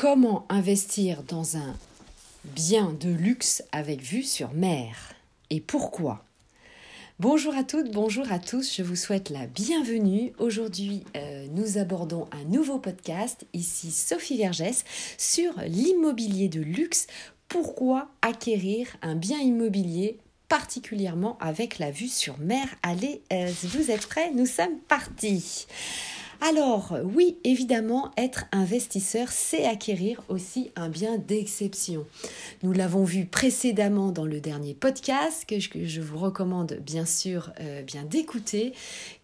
Comment investir dans un bien de luxe avec vue sur mer Et pourquoi? Bonjour à toutes, bonjour à tous, je vous souhaite la bienvenue. Aujourd'hui, euh, nous abordons un nouveau podcast, ici Sophie Vergès, sur l'immobilier de luxe. Pourquoi acquérir un bien immobilier particulièrement avec la vue sur mer? Allez, euh, vous êtes prêts? Nous sommes partis. Alors, oui, évidemment, être investisseur, c'est acquérir aussi un bien d'exception. Nous l'avons vu précédemment dans le dernier podcast, que je, vous recommande bien sûr euh, bien d'écouter,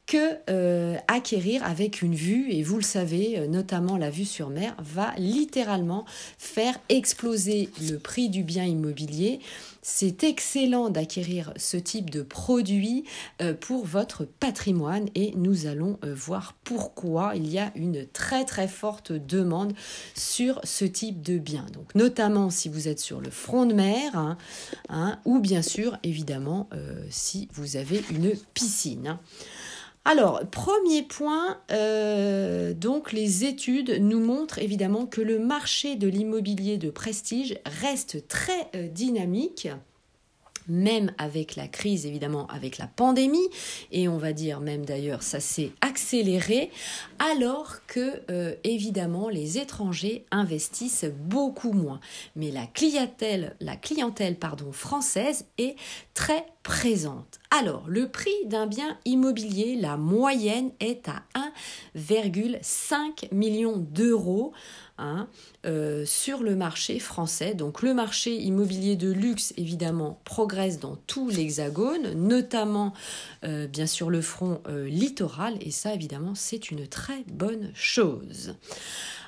que euh, acquérir avec une vue, et vous le savez, euh, notamment la vue sur mer, va littéralement faire exploser le prix du bien immobilier. C'est excellent d'acquérir ce type de produit euh, pour votre patrimoine et nous allons voir pourquoi il y a une très très forte demande sur ce type de bien. Donc notamment si vous êtes sur le front de mer hein, hein, ou bien sûr évidemment si vous avez une piscine. Alors, premier point, euh, donc les études nous montrent évidemment que le marché de l'immobilier de prestige reste très euh, dynamique même avec la crise, évidemment, avec la pandémie, et on va dire même d'ailleurs ça s'est accéléré, alors que euh, évidemment les étrangers investissent beaucoup moins. Mais la clientèle, française est très présente. Alors, le prix d'un bien immobilier, la moyenne est à 1,5 million d'euros Hein, euh, sur le marché français. Donc le marché immobilier de luxe, évidemment, progresse dans tout l'hexagone, notamment euh, bien sûr le front euh, littoral, et ça, évidemment, c'est une très bonne chose.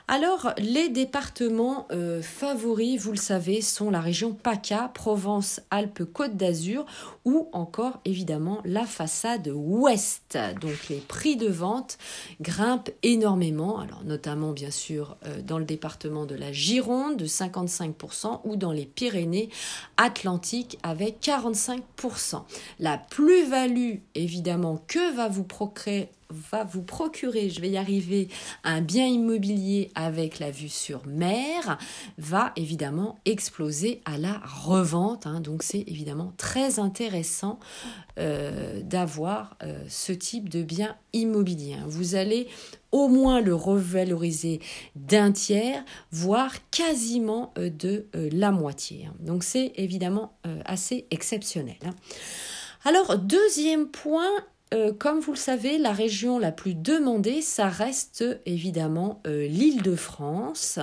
Alors, les départements euh, favoris, vous le savez, sont la région PACA, Provence-Alpes-Côte d'Azur, ou encore évidemment la façade ouest. Donc, les prix de vente grimpent énormément, alors notamment bien sûr euh, dans le département de la Gironde de 55% ou dans les Pyrénées Atlantiques avec 45%. La plus-value évidemment que va vous procurer va vous procurer, je vais y arriver, un bien immobilier avec la vue sur mer, va évidemment exploser à la revente. Hein. donc c'est évidemment très intéressant euh, d'avoir euh, ce type de bien immobilier. Hein. Vous allez au moins le revaloriser d'un tiers, voire quasiment euh, de la moitié. Hein. Donc c'est évidemment assez exceptionnel. Alors, deuxième point, euh, comme vous le savez, la région la plus demandée, ça reste évidemment euh, l'île de France.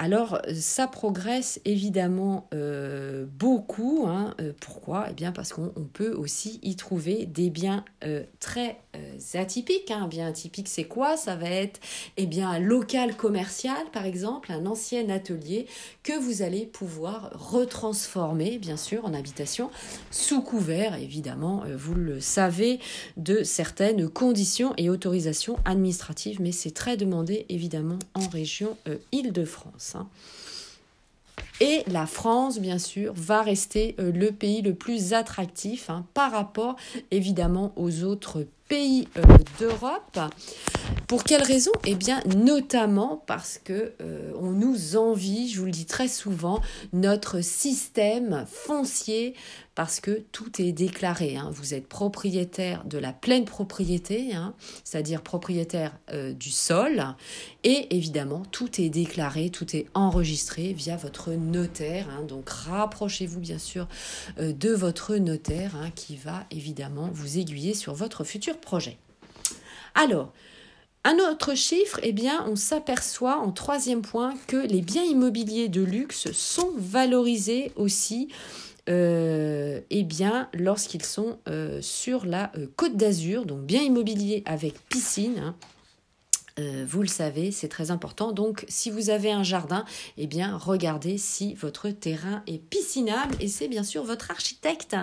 Alors, ça progresse évidemment euh, beaucoup. Hein. pourquoi? Eh bien, parce qu'on peut aussi y trouver des biens très euh, atypique. Hein. Un bien atypique, c'est quoi? Ça va être eh bien, un local commercial, par exemple, un ancien atelier que vous allez pouvoir retransformer, bien sûr, en habitation, sous couvert, évidemment, euh, vous le savez, de certaines conditions et autorisations administratives, mais c'est très demandé, évidemment, en région euh, Île-de-France. Et la France, bien sûr, va rester le pays le plus attractif hein, par rapport, évidemment, aux autres pays euh, d'Europe. Pour quelle raison Eh bien, notamment parce que euh, on nous envie, je vous le dis très souvent, notre système foncier parce que tout est déclaré. Hein. Vous êtes propriétaire de la pleine propriété, hein, c'est-à-dire propriétaire euh, du sol, et évidemment tout est déclaré, tout est enregistré via votre notaire. Hein. donc rapprochez-vous bien sûr de votre notaire qui va évidemment vous aiguiller sur votre futur projet. Alors, un autre chiffre, eh bien, on s'aperçoit en troisième point que les biens immobiliers de luxe sont valorisés aussi euh, eh bien, lorsqu'ils sont euh, sur la euh, côte d'Azur, donc bien immobilier avec piscine. Hein, vous le savez, c'est très important. Donc, si vous avez un jardin, eh bien, regardez si votre terrain est piscinable. Et c'est bien sûr votre architecte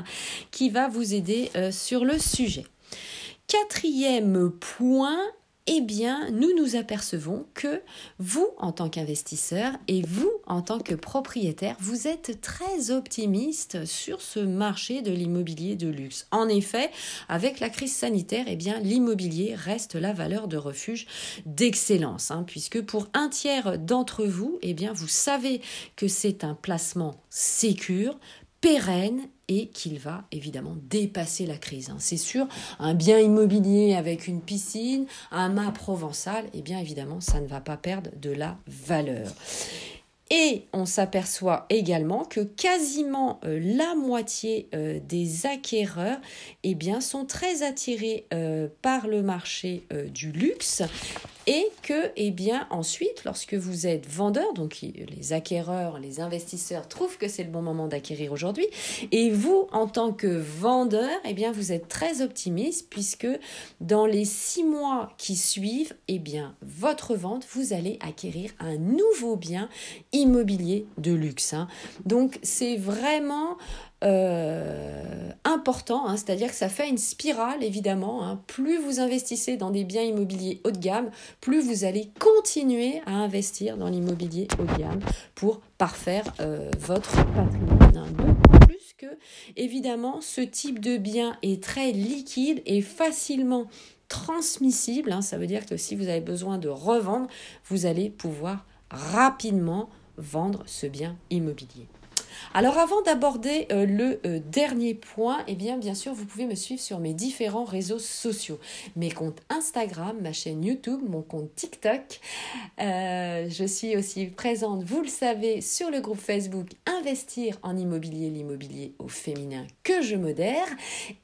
qui va vous aider sur le sujet. Quatrième point, eh bien, nous nous apercevons que vous, en tant qu'investisseur, et vous, en tant que propriétaire, vous êtes très optimiste sur ce marché de l'immobilier de luxe. En effet, avec la crise sanitaire, eh bien, l'immobilier reste la valeur de refuge d'excellence, hein, puisque pour un tiers d'entre vous, eh bien, vous savez que c'est un placement sécure, pérenne et qu'il va évidemment dépasser la crise. Hein. C'est sûr, un bien immobilier avec une piscine, un mât provençal, eh bien évidemment, ça ne va pas perdre de la valeur. Et on s'aperçoit également que quasiment euh, la moitié euh, des acquéreurs eh bien, sont très attirés euh, par le marché du luxe et que, eh bien, ensuite, lorsque vous êtes vendeur, donc les acquéreurs, les investisseurs trouvent que c'est le bon moment d'acquérir aujourd'hui, et vous, en tant que vendeur, eh bien, vous êtes très optimiste puisque dans les six mois qui suivent, eh bien, votre vente, vous allez acquérir un nouveau bien immobilier de luxe. Hein. Donc, c'est vraiment euh, important, hein, c'est-à-dire que ça fait une spirale évidemment. Hein. Plus vous investissez dans des biens immobiliers haut de gamme, plus vous allez continuer à investir dans l'immobilier haut de gamme pour parfaire euh, votre patrimoine. Hein. D'autant plus que évidemment ce type de bien est très liquide et facilement transmissible. Ça veut dire que si vous avez besoin de revendre, vous allez pouvoir rapidement vendre ce bien immobilier. Alors avant d'aborder euh, le euh, dernier point, eh bien bien sûr vous pouvez me suivre sur mes différents réseaux sociaux, mes comptes Instagram, ma chaîne YouTube, mon compte TikTok. Euh, je suis aussi présente, vous le savez, sur le groupe Facebook Investir en immobilier, l'immobilier au féminin que je modère.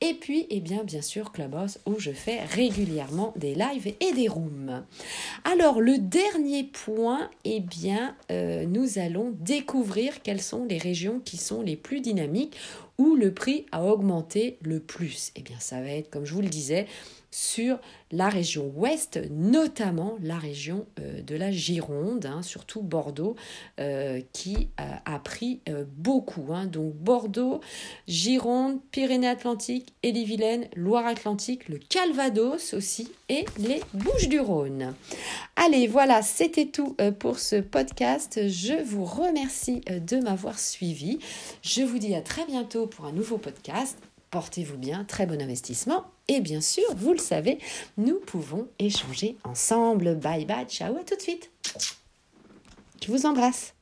Et puis, eh bien bien sûr Clubhouse où je fais régulièrement des lives et des rooms. Alors le dernier point, eh bien nous allons découvrir quelles sont les régions qui sont les plus dynamiques, où le prix a augmenté le plus. Eh bien, ça va être, comme je vous le disais, sur la région ouest, notamment la région euh, de la Gironde, hein, surtout Bordeaux, euh, qui a, pris euh, beaucoup. Hein. Donc Bordeaux, Gironde, Pyrénées-Atlantiques, Ille-et-Vilaine, Loire-Atlantique, le Calvados aussi et les Bouches-du-Rhône. Allez, voilà, c'était tout pour ce podcast. Je vous remercie de m'avoir suivi. Je vous dis à très bientôt pour un nouveau podcast. Portez-vous bien, très bon investissement. Et bien sûr, vous le savez, nous pouvons échanger ensemble. Bye bye, ciao, à tout de suite. Je vous embrasse.